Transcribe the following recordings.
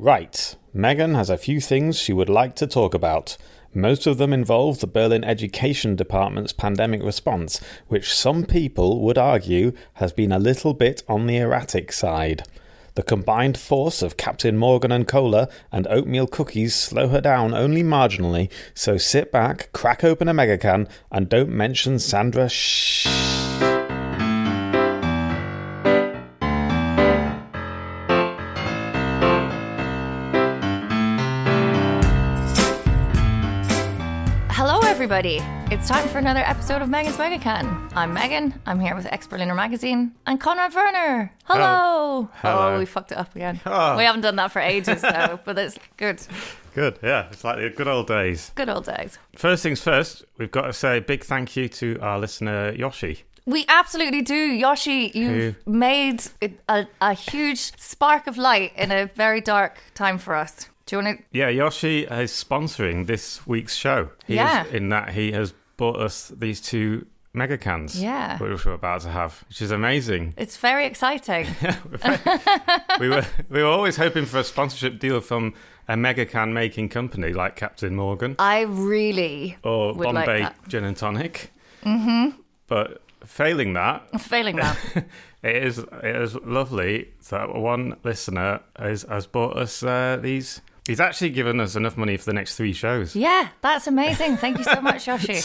Right, Megan has a few things she would like to talk about. Most of them involve the Berlin Education Department's pandemic response, which some people would argue has been a little bit on the erratic side. The combined force of Captain Morgan and Cola and oatmeal cookies slow her down only marginally, so sit back, crack open a megacan, and don't mention Sandra Shh. Everybody. It's time for another episode of Megan's Megacan. I'm Megan. I'm here with Exberliner Magazine and Conrad Werner. Hello. Hello. Oh, we fucked it up again. Oh. We haven't done that for ages, though, but it's good. Good, yeah. It's like the good old days. Good old days. First things first, we've got to say a big thank you to our listener Yoshi. We absolutely do. Yoshi, you've made a, a huge spark of light in a very dark time for us. Do you want to? Yeah, Yoshi is sponsoring this week's show. He Yeah. Is, in that he has bought us these two mega cans. Yeah. Which we're about to have, which is amazing. It's very exciting. we were we were always hoping for a sponsorship deal from a mega can making company like Captain Morgan I really or like Bombay that. Gin and Tonic. Mm-hmm. But failing that, Failing that. It is it is lovely that one listener has, has bought us uh, these. He's actually given us enough money for the next three shows. Yeah, that's amazing. Thank you so much, Yoshi.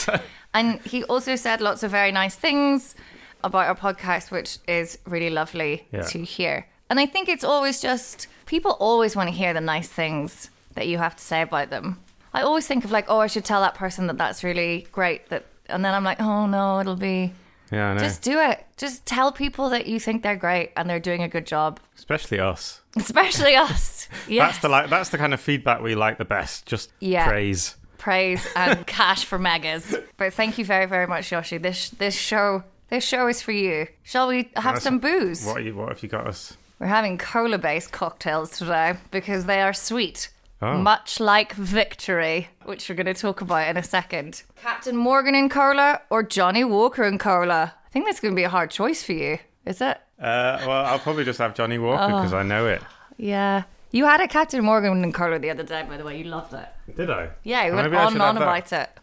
and he also said lots of very nice things about our podcast, which is really lovely Yeah. to hear. And I think it's always just people always want to hear the nice things that you have to say about them. I always think of like, oh, I should tell that person that that's really great. That, and then I'm like, oh no, it'll be. Yeah, I know. Just do it. Just tell people that you think they're great and they're doing a good job, Especially us. especially us. Yes. That's the like. That's the kind of feedback we like the best. Just Yeah. praise. praise and cash for megas. But thank you very, very much, Yoshi. This this show this show is for you. Shall we have some booze? What? Are you, what have you got us? We're having cola based cocktails today because they are sweet. Oh. Much like Victory, which we're going to talk about in a second. Captain Morgan and cola or Johnnie Walker and cola? I think that's going to be a hard choice for you, is it? Uh, well, I'll probably just have Johnnie Walker Oh. because I know it. Yeah. You had a Captain Morgan and cola the other day, by the way. You loved it. Did I? Yeah, you went maybe I on should and on have that. about it.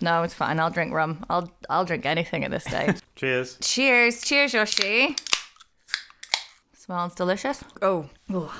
No, it's fine. I'll drink rum. I'll I'll drink anything at this stage. Cheers. Cheers, cheers, Yoshi. Smells delicious. Oh, Ooh.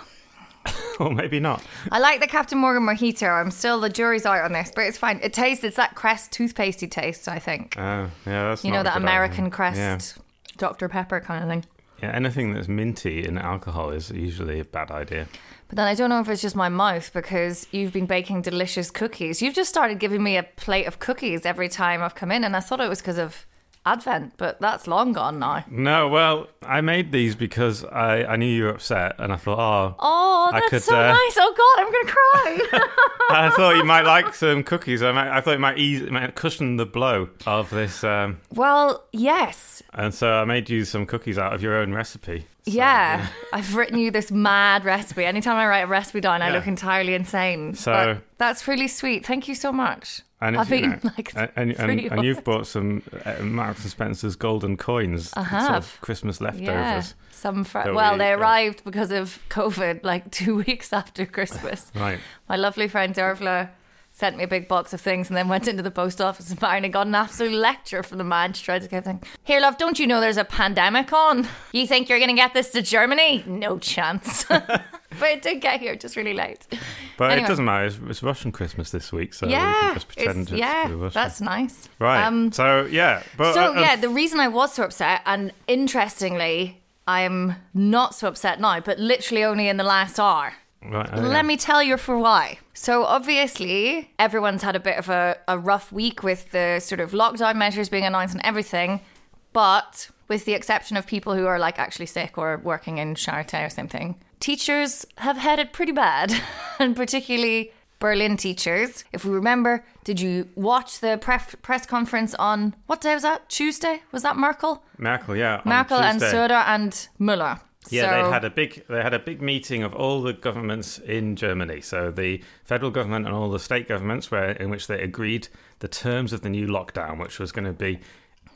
or maybe not. I like the Captain Morgan mojito. I'm still the jury's out on this, but it's fine. It tastes. It's that Crest toothpastey taste. I think. Oh, yeah, that's You know that American idea. Crest, Yeah. Dr Pepper kind of thing. yeah, anything that's minty in alcohol is usually a bad idea. But then I don't know if it's just my mouth because you've been baking delicious cookies. You've just started giving me a plate of cookies every time I've come in, and I thought it was because of Advent, but that's long gone now. No, well, I made these because I, I knew you were upset, and I thought, oh, Oh, that's could, so uh, nice. Oh God, I'm gonna cry. I thought you might like some cookies. I, might, I thought it might ease, it might cushion the blow of this, um, well, yes. and so I made you some cookies out of your own recipe. So, yeah, I've written you this mad recipe. Anytime I write a recipe down, I look entirely insane. So- But that's really sweet. Thank you so much. And, I've you eaten know, like and, and, three and, you've bought some uh, Marks and Spencer's golden coins, I sort have. of Christmas Yeah, leftovers. some fr- well, we- they yeah. arrived because of COVID, like two weeks after Christmas. Right. My lovely friend Dervla sent me a big box of things and then went into the post office and apparently got an absolute lecture from the man. She tried to get thing. Here, love, don't you know there's a pandemic on? You think you're going to get this to Germany? No chance. but it did get here just really late. But Anyway. it doesn't matter. It's, it's Russian Christmas this week, so we yeah, can just pretend it's, it's, yeah, that's nice. right. Um, so yeah, but so uh, yeah, the reason I was so upset, and interestingly, I'm not so upset now, but literally only in the last hour. Right, oh, yeah. Let me tell you for why. So, obviously, everyone's had a bit of a, a rough week with the sort of lockdown measures being announced and everything. But with the exception of people who are like actually sick or working in Charité or something, teachers have had it pretty bad. and particularly Berlin teachers. If we remember, did you watch the pref- press conference on what day was that? Tuesday? Was that Merkel? Merkel, yeah, Merkel and. Söder and Müller. Yeah, So- they had a big they had a big meeting of all the governments in Germany. So the federal government and all the state governments, where in which they agreed the terms of the new lockdown, which was going to be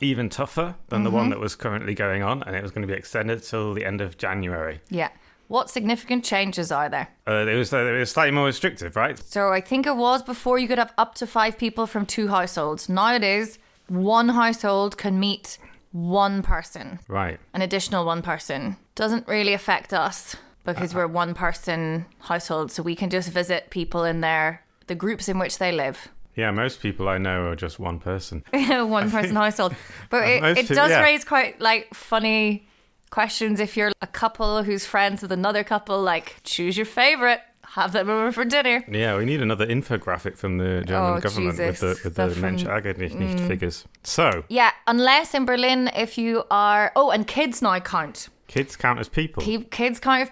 even tougher than the Mm-hmm. one that was currently going on, and it was going to be extended till the end of January. Yeah. What significant changes are there? Uh, it was it was slightly more restrictive, right? So I think it was before you could have up to five people from two households. Now it is one household can meet one person, Right. an additional one person. Doesn't really affect us because uh-huh. we're one person household, so we can just visit people in their the groups in which they live. Yeah, most people I know are just one person. one person household. But uh, it, it people- does yeah. raise quite like funny questions if you're a couple who's friends with another couple, like choose your favorite, have them over for dinner. Yeah, we need another infographic from the German Oh, government Jesus. with the with The the Mensch Eigentlich mm. figures. So, Yeah, unless in Berlin, if you are oh, and kids now count. kids count as people. Kids count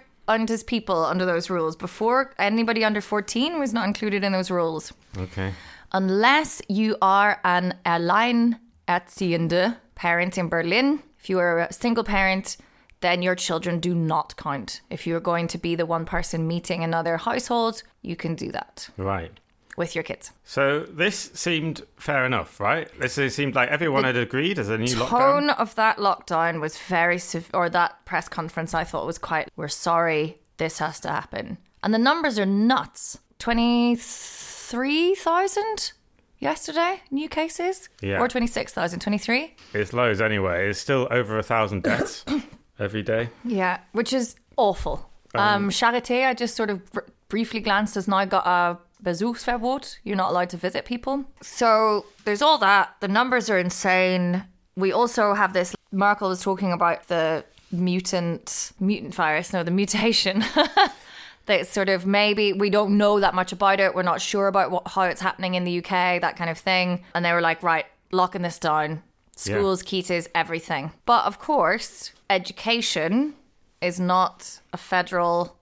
as people under those rules. Before anybody under fourteen was not included in those rules, Okay. unless you are an alleinerziehende parent in Berlin. If you are a single parent, then your children do not count. If you're going to be the one person meeting another household, you can do that Right. with your kids. So this seemed fair enough, right? This seemed like everyone had agreed as a new lockdown. tone of that lockdown was very sev- or that press conference I thought was quite we're sorry this has to happen. And the numbers are nuts. 23,000 yesterday new cases Yeah. or 26,000 23. It's lows anyway. It's still over a thousand deaths every day. Yeah, which is awful. Um, Charité, I just sort of br- briefly glanced, has now got a Besuchsverbot. You're not allowed to visit people. So there's all that. The numbers are insane. We also have this. Merkel was talking about the mutant mutant virus. No, the mutation. that sort of maybe we don't know that much about it. We're not sure about what, how it's happening in the UK, that kind of thing. And they were like, right, locking this down. Schools, Kitas, everything. But of course, education is not a federal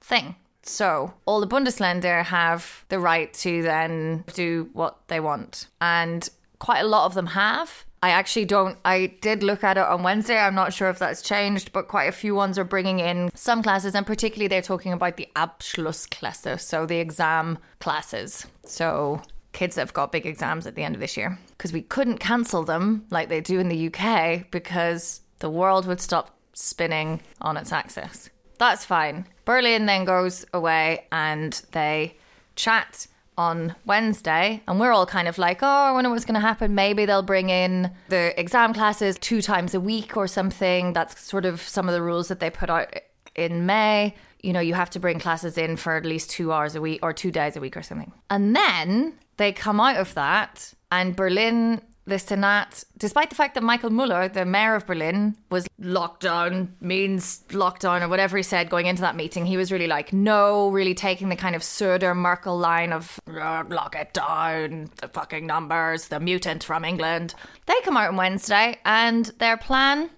thing. So all the Bundesländer have the right to then do what they want. And quite a lot of them have. I actually don't, I did look at it on Wednesday. I'm not sure if that's changed, but quite a few ones are bringing in some classes, and particularly they're talking about the Abschlussklasse, so the exam classes. So kids that have got big exams at the end of this year. Because we couldn't cancel them like they do in the UK because the world would stop spinning on its axis. That's fine. Berlin then goes away and they chat on Wednesday, and we're all kind of like, oh, I wonder what's going to happen. Maybe they'll bring in the exam classes two times a week or something. That's sort of some of the rules that they put out in May. You know, you have to bring classes in for at least two hours a week or two days a week or something. And then they come out of that, and Berlin, the Senat, despite the fact that Michael Müller, the mayor of Berlin, was lockdown means lockdown or whatever he said going into that meeting, he was really like, no, really taking the kind of Söder Merkel line of "Uh, lock it down, the fucking numbers, the mutant from England. They come out on Wednesday, and their plan,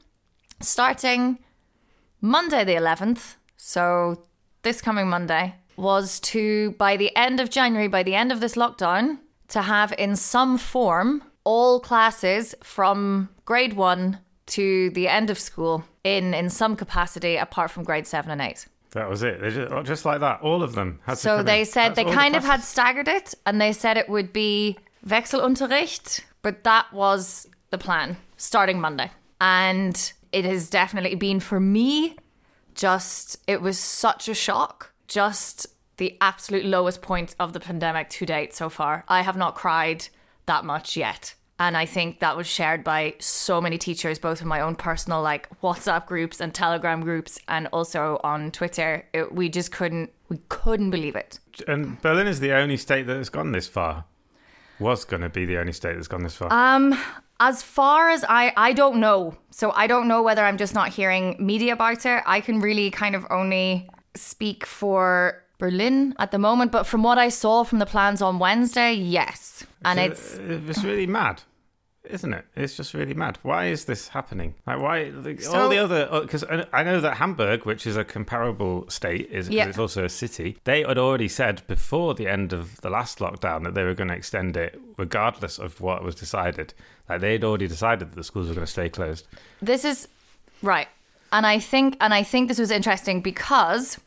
starting Monday the 11th, so this coming Monday, was to, by the end of January, by the end of this lockdown, to have in some form all classes from grade one to the end of school in in some capacity apart from grade seven and eight. That was it. They just, oh, just like that, all of them. Had to So they in. said That's they all the kind of had staggered it and they said it would be Wechselunterricht, but that was the plan starting Monday. And it has definitely been for me just it was such a shock. Just the absolute lowest point of the pandemic to date so far. I have not cried that much yet. And I think that was shared by so many teachers, both in my own personal like WhatsApp groups and Telegram groups, and also on Twitter. It, we just couldn't, we couldn't believe it. And Berlin is the only state that has gone this far. Was going to be the only state that's gone this far. Um, As far as I, I don't know. So I don't know whether I'm just not hearing media about it. I can really kind of only speak for Berlin at the moment. But from what I saw from the plans on Wednesday, yes. And it's it's uh, really mad, isn't it? It's just really mad. Why is this happening? Like, why like, all the other? Uh, because uh, I know that Hamburg, which is a comparable state, is Yeah. it's also a city. They had already said before the end of the last lockdown that they were going to extend it, regardless of what was decided. Like they had already decided that the schools were going to stay closed. this is right and i think and i think this was interesting because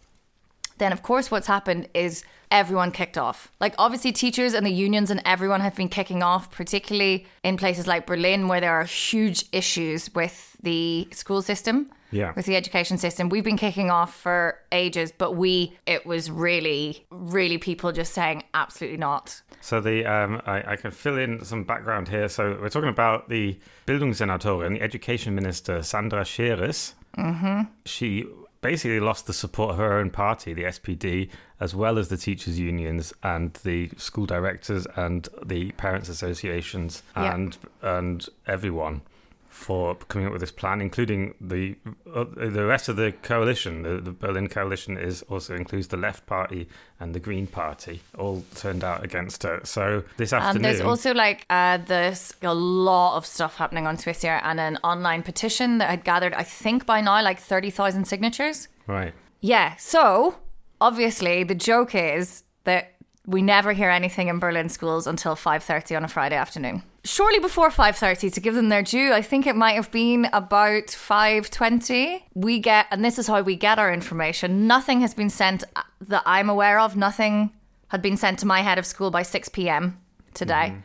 then of course what's happened is everyone kicked off. Like obviously teachers and the unions and everyone have been kicking off, particularly in places like Berlin where there are huge issues with the school system. Yeah. With the education system. We've been kicking off for ages, but we it was really, really people just saying absolutely not. So the um, I, I can fill in some background here. So we're talking about the Bildungssenatorin, the education minister Sandra Scheeres. Mm-hmm. She basically lost the support of her own party, the SPD, as well as the teachers' unions and the school directors and the parents' associations Yeah. and and everyone for coming up with this plan, including the uh, the rest of the coalition. The, the Berlin coalition is also includes the Left Party and the Green Party. All turned out against her. So this And afternoon, there's also like uh, there's a lot of stuff happening on Twitter and an online petition that had gathered, I think by now, like 30,000 signatures. right. Yeah. So obviously the joke is that we never hear anything in Berlin schools until 5.30 on a Friday afternoon. Shortly before 5.30, to give them their due, I think it might have been about 5.20. We get, and this is how we get our information, nothing has been sent uh, that I'm aware of. Nothing had been sent to my head of school by 6 p.m. today.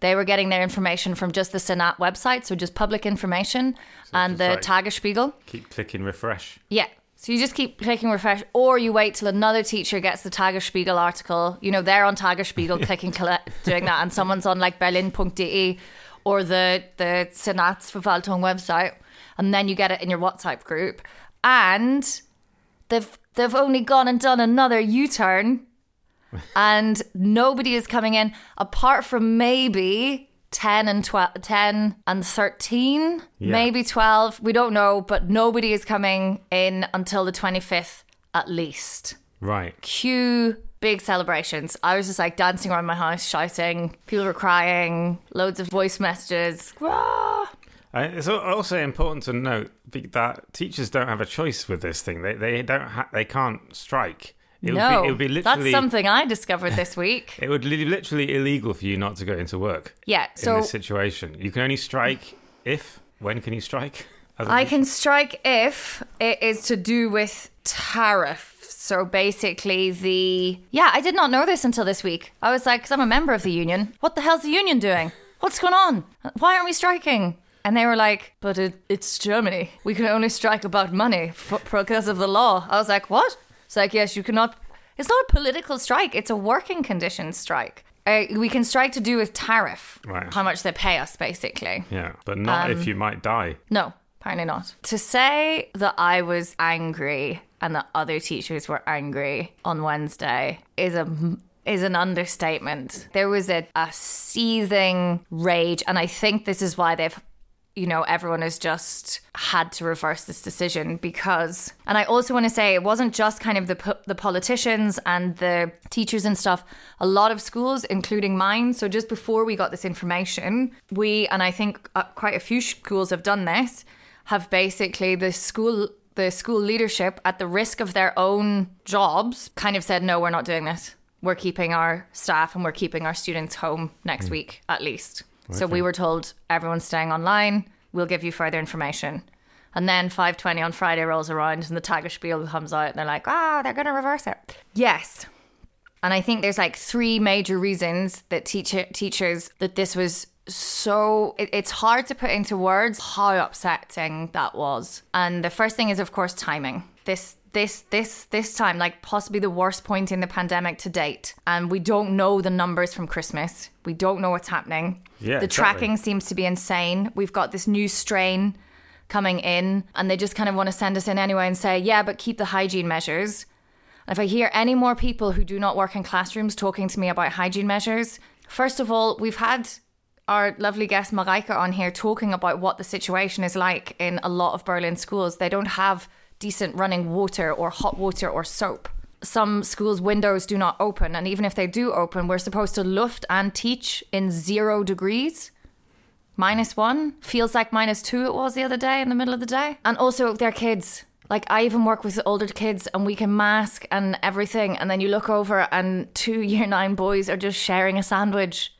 They were getting their information from just the Senat website, so just public information, and the like- Tagesspiegel. Keep clicking refresh. Yeah. So you just keep clicking refresh, or you wait till another teacher gets the Tagesspiegel article. You know, they're on Tagesspiegel clicking, colle- doing that, and someone's on like Berlin.de or the the Senatsverwaltung website, and then you get it in your WhatsApp group. And they've they've only gone and done another U-turn, and nobody is coming in apart from maybe 10 and 12 10 and 13 Yeah. maybe 12 we don't know but nobody is coming in until the 25th at least Right. cue big celebrations i was just like dancing around my house shouting people were crying loads of voice messages Rah! Uh, It's also important to note that teachers don't have a choice with this thing. They they don't ha- they can't strike. It no would be, it would be literally that's something i discovered this week it would be literally illegal for you not to go into work yeah in so this situation. You can only strike if. When can you strike? I can strike if it is to do with tariff. So basically, the. Yeah, I did not know this until this week. I was like, because I'm a member of the union. What the hell's the union doing? What's going on? Why aren't we striking? And they were like, but it, it's Germany. We can only strike about money for, because of the law. I was like, what? It's like, yes, you cannot. It's not a political strike, it's a working conditions strike. Uh, we can strike to do with tariff, Right. how much they pay us, basically. Yeah, but not Um, if you might die. No, apparently not. To say that I was angry and that other teachers were angry on Wednesday is a is an understatement. There was a, a seething rage, and I think this is why they've you know, everyone has just had to reverse this decision because, and I also want to say it wasn't just kind of the po- the politicians and the teachers and stuff. A lot of schools, including mine. So just before we got this information, we and I think uh, quite a few schools have done this. Have basically the school the school leadership at the risk of their own jobs kind of said no we're not doing this we're keeping our staff and we're keeping our students home next week at least so we were told everyone's staying online we'll give you further information and then 5.20 on friday rolls around and the Tagesspiegel comes out and they're like ah they're going to reverse it yes and I think there's like three major reasons that teacher teachers that this was so it, it's hard to put into words how upsetting that was. And the first thing is of course timing. This this this this time like possibly the worst point in the pandemic to date. And we don't know the numbers from Christmas. We don't know what's happening. Yeah, the exactly. tracking seems to be insane. We've got this new strain coming in and they just kind of want to send us in anyway and say, "Yeah, but keep the hygiene measures." And if I hear any more people who do not work in classrooms talking to me about hygiene measures, first of all, we've had our lovely guest Mareike on here talking about what the situation is like in a lot of Berlin schools. They don't have decent running water or hot water or soap. Some schools' windows do not open, and even if they do open, we're supposed to luft and teach in zero degrees. Minus one? Feels like minus two it was the other day in the middle of the day. And also they're kids. Like i even work with older kids and we can mask and everything and then you look over and two year nine boys are just sharing a sandwich.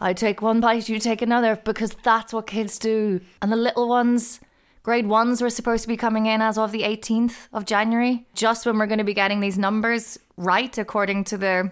I take one bite you take another because that's what kids do. And the little ones Grade ones were supposed to be coming in as of the 18th of January, just when we're going to be getting these numbers right, according to the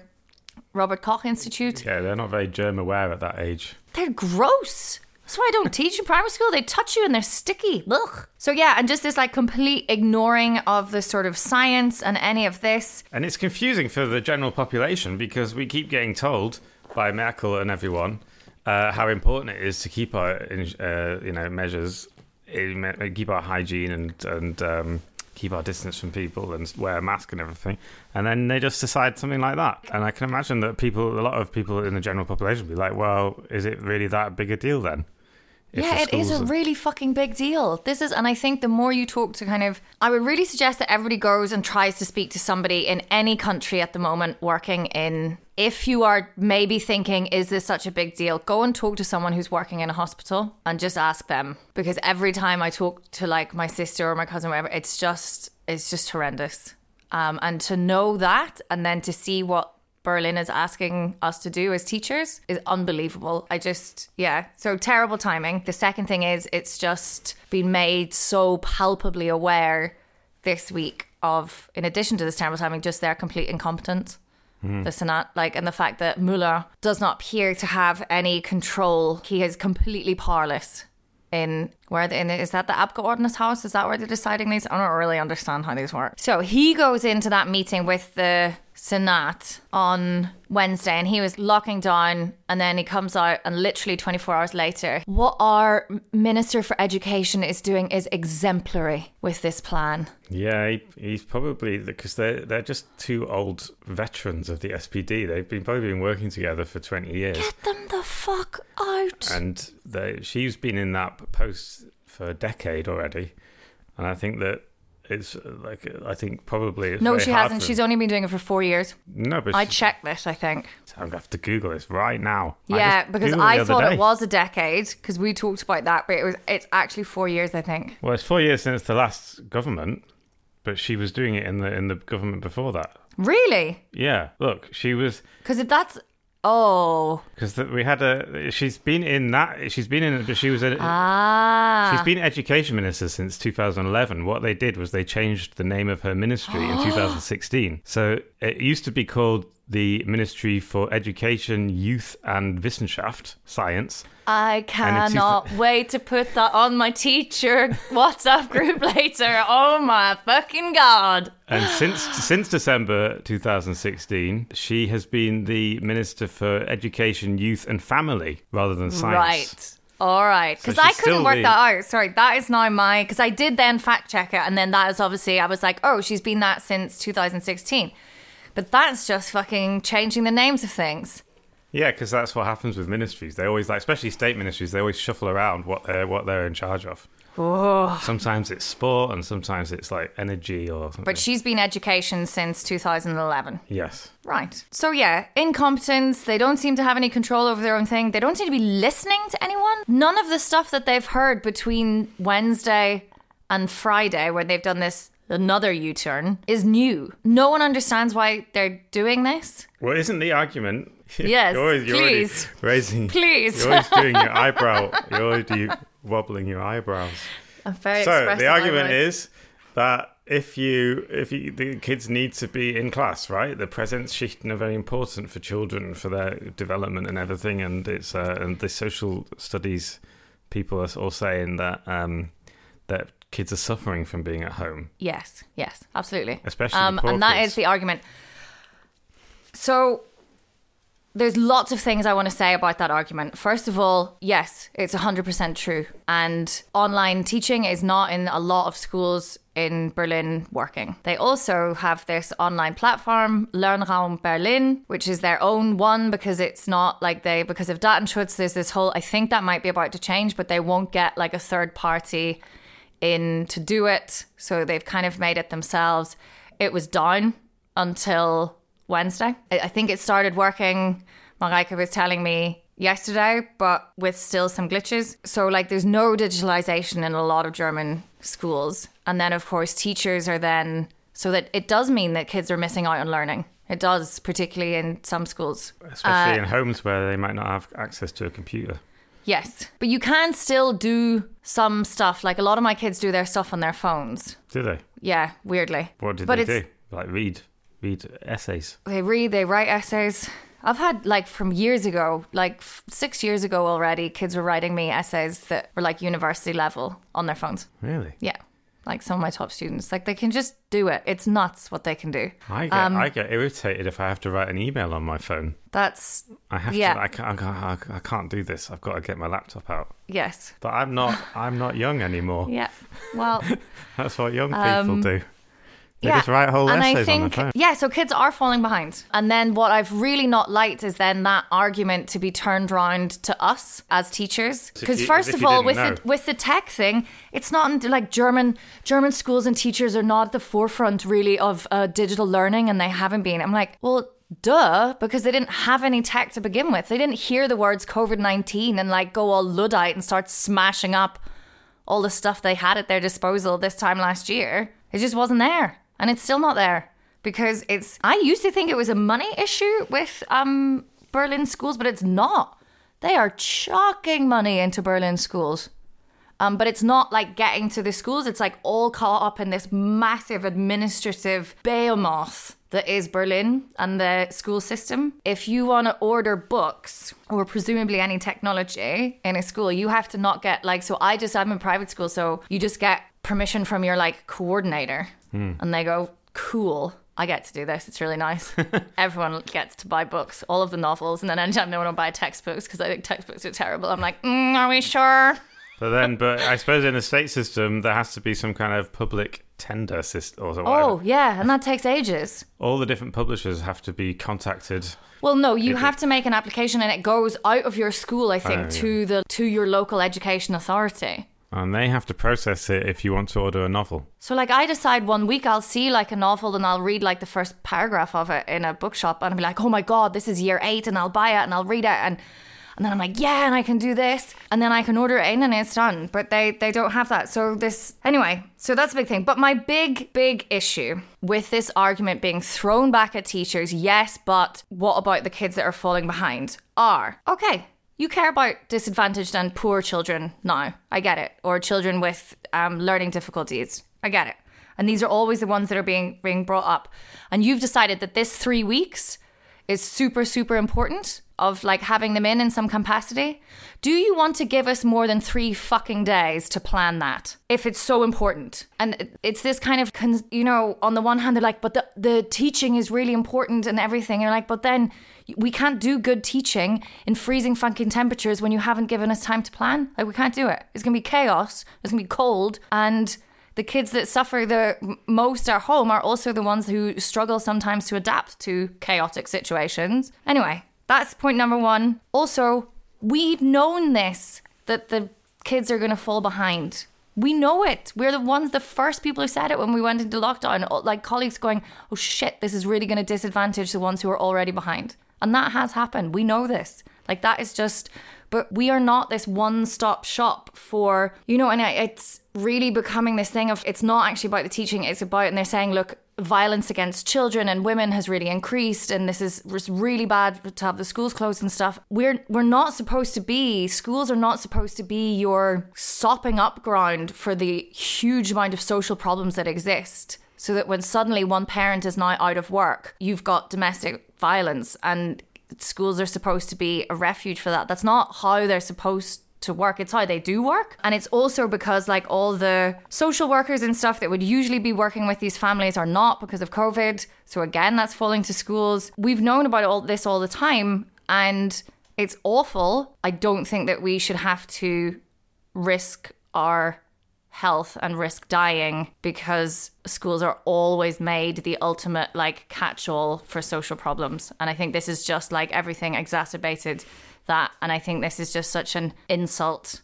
Robert Koch Institute. Yeah, they're not very germ aware at that age. They're gross. That's why I don't teach in primary school. They touch you and they're sticky. Ugh. So yeah, and just this like complete ignoring of the sort of science and any of this. And it's confusing for the general population because we keep getting told by Merkel and everyone uh, how important it is to keep our uh, you know measures, keep our hygiene and and um, keep our distance from people and wear a mask and everything. And then they just decide something like that. And I can imagine that people, a lot of people in the general population, be like, "Well, is it really that big a deal then?" Yeah, it is a really fucking big deal. This is, and I think the more you talk to kind of, I would really suggest that everybody goes and tries to speak to somebody in any country at the moment working in. If you are maybe thinking, is this such a big deal? Go and talk to someone who's working in a hospital and just ask them. Because every time I talk to like my sister or my cousin, or whatever, it's just, it's just horrendous. Um, and to know that and then to see what Berlin is asking us to do as teachers is unbelievable. I just, yeah, so terrible timing. The second thing is it's just been made so palpably aware this week of, in addition to this terrible timing, just their complete incompetence. Hmm. The Senate, like, and the fact that Müller does not appear to have any control. He is completely powerless in where the, in, is that the Abgeordnetes House? Is that where they're deciding these? I don't really understand how these work. So he goes into that meeting with the Senat on Wednesday and he was locking down and then he comes out and literally 24 hours later what our minister for education is doing is exemplary with this plan Yeah, he, he's probably because they're they're just two old veterans of the SPD. They've been probably been working together for twenty years, get them the fuck out and they, she's been in that post for a decade already. And I think that it's uh, like I think probably it's no she hasn't she's only been doing it for four years no, but I she- checked this I think I'm gonna have to Google this right now. Yeah just because Googled I thought day. it was a decade because we talked about that but it was it's actually four years I think Well, it's four years since the last government, but she was doing it in the in the government before that. really Yeah, look, she was because if that's oh because we had a. She's been in that. She's been in. But she was a. ah She's been education minister since 2011. What they did was they changed the name of her ministry in 2016. So it used to be called the Ministry for Education, Youth and Wissenschaft, Science. I cannot wait to put that on my teacher WhatsApp group later. Oh my fucking god. And since since December 2016, she has been the Minister for Education, Youth and Family rather than Science. Right. All right. Because So I couldn't work the- that out. Sorry, that is now my. Because I did then fact check it. And then that is obviously, I was like, oh, she's been that since 2016. But that's just fucking changing the names of things. Yeah, because that's what happens with ministries. They always like, especially state ministries, they always shuffle around what they're what they're in charge of. Sometimes it's sport, and sometimes it's like energy or something. But she's been education since 2011. yes, Right. So yeah, incompetence. They don't seem to have any control over their own thing. They don't seem to be listening to anyone. None of the stuff that they've heard between Wednesday and Friday, where they've done this another U-turn, is new. No one understands why they're doing this. well, isn't the argument? Yes, you're always, you're please. raising. Please. You're always doing your eyebrow. You're already wobbling your eyebrows. I'm very so the argument was. is that if you if you, the kids need to be in class right the Präsenzschichten are very important for children for their development and everything and it's uh, and the social studies people are all saying that um that kids are suffering from being at home Yes, yes, absolutely. Especially um, and that kids. is the argument. So there's lots of things I want to say about that argument. First of all, yes, it's 100% true. And online teaching is not in a lot of schools in Berlin working. They also have this online platform, Lernraum Berlin, which is their own one because it's not like they, because of Datenschutz, there's this whole, I think that might be about to change, but they won't get like a third party in to do it. So they've kind of made it themselves. It was down until Wednesday. I think it started working, Mareike was telling me yesterday, but with still some glitches. So, like, there's no digitalization in a lot of German schools. And then, of course, teachers are then, so that it does mean that kids are missing out on learning. It does, particularly in some schools. especially Uh, in homes where they might not have access to a computer Yes. But you can still do some stuff. Like a lot of my kids do their stuff on their phones. Do they? Yeah, weirdly. What did But they do? Like read, read essays. They read, they write essays. I've had like from years ago, like f- six years ago already, kids were writing me essays that were like university level on their phones. Really? Yeah. Like some of my top students. Like they can just do it. It's nuts what they can do. I get Um, I get irritated if I have to write an email on my phone. That's, I have Yeah. to. I can't, I can't. I can't do this. I've got to get my laptop out. yes. But I'm not. I'm not young anymore. Yeah. Well, That's what young people do. They yeah. just write whole and I think, on their phone. yeah, so kids are falling behind. And then what I've really not liked is then that argument to be turned round to us as teachers. Because first of all, with know. the, with the tech thing, it's not like German German schools and teachers are not at the forefront really of uh, digital learning, and they haven't been. I'm like, well. Duh, because they didn't have any tech to begin with. They didn't hear the words COVID 19 and like go all Luddite and start smashing up all the stuff they had at their disposal this time last year. It just wasn't there. And it's still not there because it's I used to think it was a money issue with um Berlin schools, but it's not. They are chucking money into Berlin schools. Um, but it's not like getting to the schools. It's like all caught up in this massive administrative behemoth that is Berlin and the school system. If you want to order books or presumably any technology in a school, you have to not get like, so I just, I'm in private school, so you just get permission from your like coordinator and they go, cool. I get to do this. It's really nice. Everyone gets to buy books, all of the novels, and then anytime they want to buy textbooks because I think textbooks are terrible, I'm like, mm, are we sure? But then, but I suppose in the state system, there has to be some kind of public tender system or whatever. Oh, yeah, and that takes ages. All the different publishers have to be contacted. Well, no, you It- have to make an application and it goes out of your school, I think, Oh, yeah. to the to your local education authority. And they have to process it if you want to order a novel. So like I decide one week I'll see like a novel and I'll read like the first paragraph of it in a bookshop and I'll be like, "Oh my god, this is year 8" and I'll buy it and I'll read it and and then I'm like, "Yeah, and I can do this." And then I can order it in and it's done. But they they don't have that. So this anyway, so that's a big thing. But my big big issue with this argument being thrown back at teachers, yes, but what about the kids that are falling behind? Are okay, you care about disadvantaged and poor children now. I get it. Or children with um, learning difficulties. I get it. And these are always the ones that are being being brought up. And you've decided that this three weeks is super super important of like having them in in some capacity. Do you want to give us more than three fucking days to plan that if it's so important? And it's this kind of you know on the one hand they're like, but the the teaching is really important and everything. And you're like, but then we can't do good teaching in freezing fucking temperatures when you haven't given us time to plan. Like we can't do it. It's gonna be chaos. It's gonna be cold, and the kids that suffer the most at home are also the ones who struggle sometimes to adapt to chaotic situations. Anyway, that's point number one. Also, we've known this that the kids are gonna fall behind. We know it. We're the ones, the first people who said it when we went into lockdown. Like colleagues going, "Oh shit, this is really going to disadvantage the ones who are already behind." And that has happened. We know this. Like that is just, but we are not this one-stop shop for you know. And it's really becoming this thing of it's not actually about the teaching. It's about and they're saying, look, violence against children and women has really increased, and this is really bad to have the schools closed and stuff. We're we're not supposed to be. Schools are not supposed to be your sopping up ground for the huge amount of social problems that exist so that when suddenly one parent is now out of work, you've got domestic violence and schools are supposed to be a refuge for that. That's not how they're supposed to work. It's how they do work. And it's also because like all the social workers and stuff that would usually be working with these families are not because of COVID. So again, that's falling to schools. We've known about all this all the time and it's awful. I don't think that we should have to risk our health and risk dying because schools are always made the ultimate like catch-all for social problems and i think this is just like everything exacerbated that. And i think this is just such an insult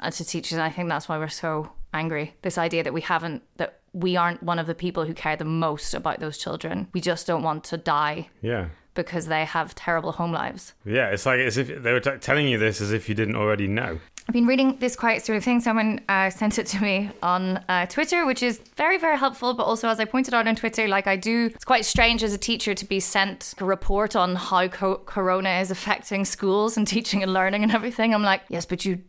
uh, to teachers. And i think that's why we're so angry. This idea that we haven't that we aren't one of the people who care the most about those children. We just don't want to die. Yeah. Because they have terrible home lives. Yeah, it's like as if they were t- telling you this as if you didn't already know. I've been reading this quite sort of thing. Someone uh, sent it to me on uh, Twitter, which is very, very helpful. But also, as I pointed out on Twitter, like I do, it's quite strange as a teacher to be sent a report on how co- Corona is affecting schools and teaching and learning and everything. I'm like, yes, but you,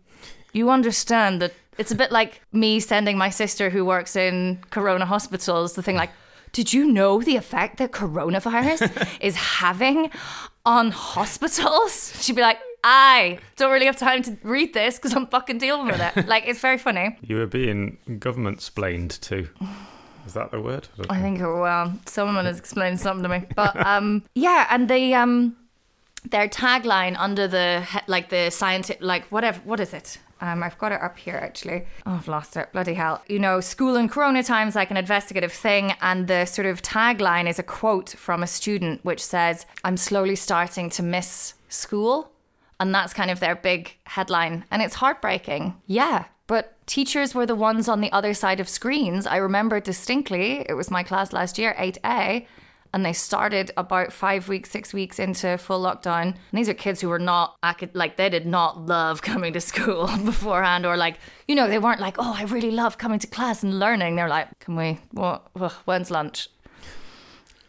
you understand that it's a bit like me sending my sister who works in Corona hospitals the thing like. Did you know the effect that coronavirus is having on hospitals? She'd be like, I don't really have time to read this because I'm fucking dealing with it. Like, it's very funny. You were being government splained too. Is that the word? I I think well, someone has explained something to me, but um, yeah, and they um, their tagline under the like the scientific like whatever what is it? Um, I've got it up here actually. Oh, I've lost it. Bloody hell! You know, school in Corona times like an investigative thing, and the sort of tagline is a quote from a student which says, "I'm slowly starting to miss school." And that's kind of their big headline. And it's heartbreaking. Yeah. But teachers were the ones on the other side of screens. I remember distinctly, it was my class last year, 8A, and they started about five weeks, six weeks into full lockdown. And these are kids who were not, like, they did not love coming to school beforehand, or like, you know, they weren't like, oh, I really love coming to class and learning. They're like, can we, what, when's lunch?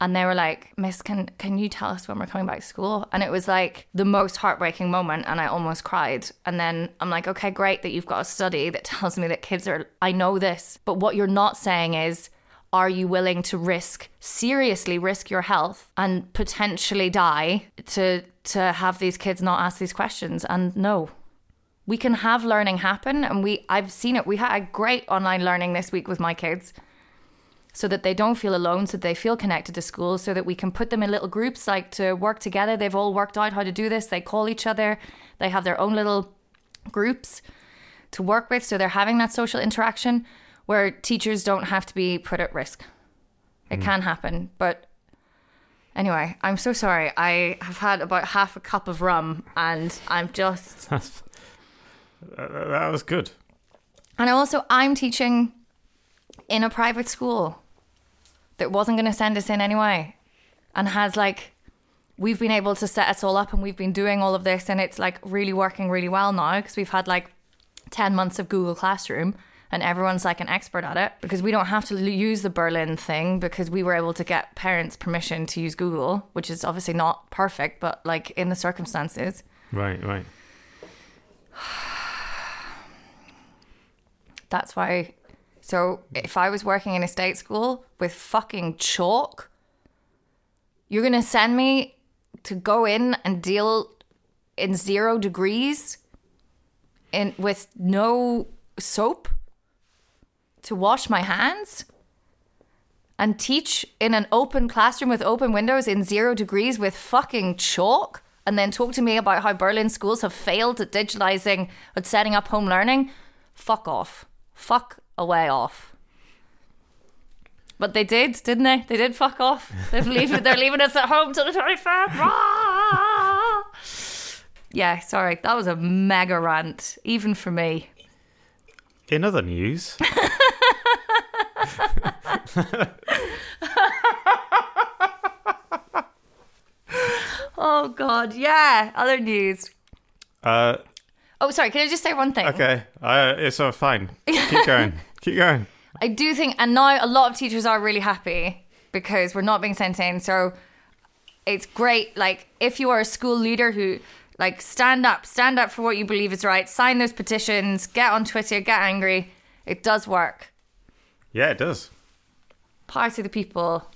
and they were like, "Miss, can can you tell us when we're coming back to school?" And it was like the most heartbreaking moment, and I almost cried. And then I'm like, "Okay, great that you've got a study that tells me that kids are. I know this, but what you're not saying is." Are you willing to risk seriously risk your health and potentially die to to have these kids not ask these questions? And no, we can have learning happen, and we I've seen it. We had a great online learning this week with my kids so that they don't feel alone, so they feel connected to school, so that we can put them in little groups like to work together. They've all worked out how to do this. They call each other, they have their own little groups to work with, so they're having that social interaction where teachers don't have to be put at risk. It mm-hmm. can happen, but anyway, I'm so sorry. I have had about half a cup of rum and I'm just That's, uh, that, that was good. And also, I'm teaching in a private school that wasn't going to send us in anyway, and has like, we've been able to set us all up, and we've been doing all of this, and it's like really working really well now because we've had like 10 months of Google Classroom. And everyone's like an expert at it because we don't have to use the Berlin thing because we were able to get parents' permission to use Google, which is obviously not perfect, but like in the circumstances. Right, right. That's why. So if I was working in a state school with fucking chalk, you're gonna send me to go in and deal in zero degrees, in with no soap, to wash my hands, and teach in an open classroom with open windows in zero degrees with fucking chalk, and then talk to me about how Berlin schools have failed at digitalizing, at setting up home learning. Fuck off. Fuck away off. But they did, didn't they? They did fuck off. They've leaving, they're leaving us at home till the 25th. Ah! yeah, sorry. That was a mega rant, even for me. In other news, Oh, God. Yeah. Other news. uh, Oh, sorry. Can I just say one thing? okay, uh, it's all fine. Keep going. Keep going. I do think, and now a lot of teachers are really happy because we're not being sent in. So it's great. Like, if you are a school leader who, like, stand up, stand up for what you believe is right, sign those petitions, get on Twitter, get angry. It does work. Yeah, it does. Power of the people.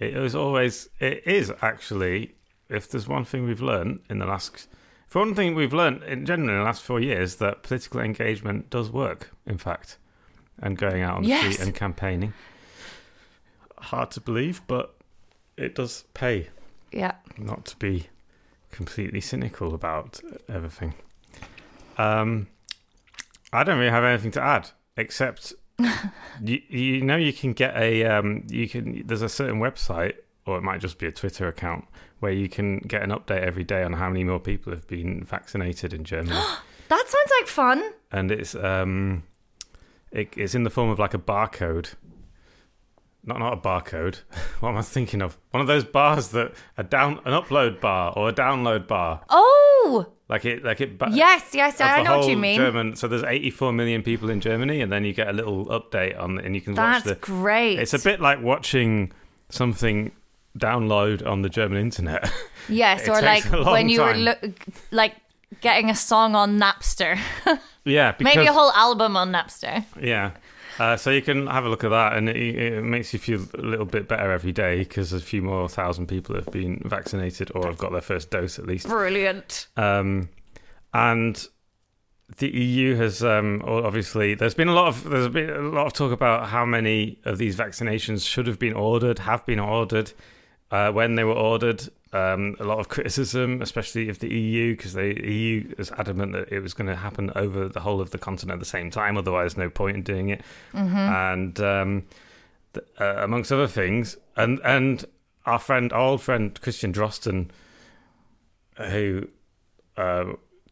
It was always, it is actually, if there's one thing we've learned in the last, for one thing we've learned in general in the last four years, that political engagement does work, in fact, and going out on the Yes. street and campaigning. Hard to believe, but it does pay Yeah. not to be completely cynical about everything. Um, I don't really have anything to add except you, you know you can get a um, you can there's a certain website or it might just be a Twitter account where you can get an update every day on how many more people have been vaccinated in Germany, That sounds like fun. and it's um, it, it's in the form of like a barcode. Not not a barcode. What am I thinking of? One of those bars that a down an upload bar or a download bar. Oh, Like it, like it. ba- yes, yes, I know what you mean. German. So there's 84 million people in Germany, and then you get a little update on, and you can That's watch the. great. It's a bit like watching something download on the German internet. yes, or like takes a long when you were time. lo- like getting a song on Napster, yeah, because, maybe a whole album on Napster. Yeah. Uh, so you can have a look at that, and it, it makes you feel a little bit better every day because a few more thousand people have been vaccinated or have got their first dose at least. Brilliant. Um, and the EU has um, obviously there's been a lot of there's been a lot of talk about how many of these vaccinations should have been ordered, have been ordered, uh, when they were ordered. Um, a lot of criticism, especially of the EU, because the EU is adamant that it was going to happen over the whole of the continent at the same time. Otherwise, no point in doing it. And um, th- uh, amongst other things, and and our friend, our old friend Christian Drosten, who uh,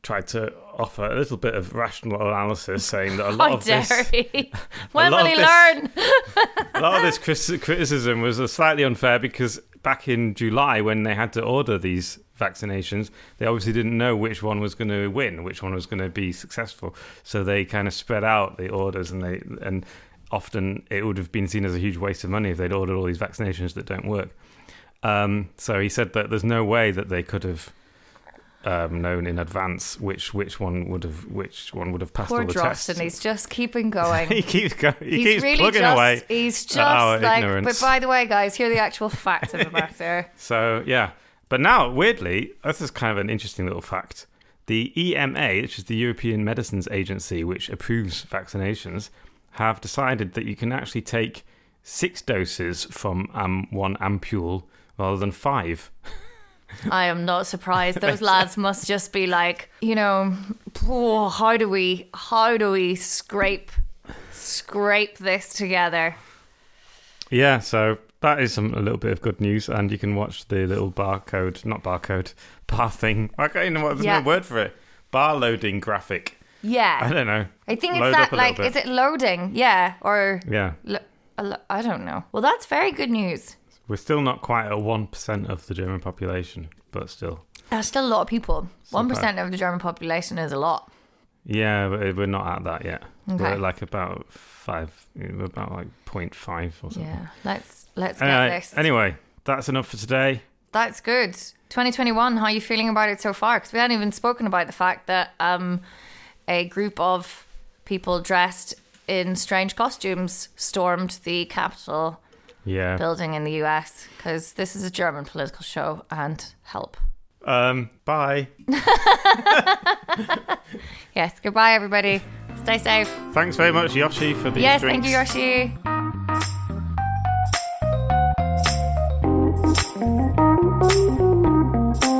tried to offer a little bit of rational analysis, saying that a lot How of dare this, he? when will he this- learn? a lot of this criticism was slightly unfair because back in July, when they had to order these vaccinations, they obviously didn't know which one was going to win, which one was going to be successful. So they kind of spread out the orders, and they and often it would have been seen as a huge waste of money if they'd ordered all these vaccinations that don't work. Um, so he said that there's no way that they could have um, known in advance which which one would have which one would have passed Poor all the tests. and he's just keeping going. he keeps going. He he's keeps really plugging just, away. He's just like, ignorance. but by the way, guys, here are the actual facts of the matter. So yeah, but now weirdly, this is kind of an interesting little fact. The EMA, which is the European Medicines Agency, which approves vaccinations, have decided that you can actually take six doses from um, one ampule rather than five. I am not surprised. Those lads must just be like, you know, oh, how do we, how do we scrape, scrape this together? Yeah, so that is some a little bit of good news, and you can watch the little barcode, not barcode, bar thing. I can't even know what there's Yeah. no word for it. Bar loading graphic. Yeah. I don't know. I think it's that like, is it loading? Yeah, or Yeah, lo- I don't know. Well, that's very good news. We're still not quite at one percent of the German population, but still. That's still a lot of people. One of the German population is a lot. Yeah, but we're not at that yet. Okay. We're like about five, we're about like 0.5 or something. Yeah, let's let's get Anyway, this. anyway, that's enough for today. That's good. 2021. How are you feeling about it so far? Because we hadn't even spoken about the fact that um, a group of people dressed in strange costumes stormed the Capitol yeah. building in the US because this is a German political show and help. Um, bye. yes, goodbye, everybody. Stay safe. Thanks very much, Yoshi, for the yes, drinks. thank you, Yoshi. Thank you.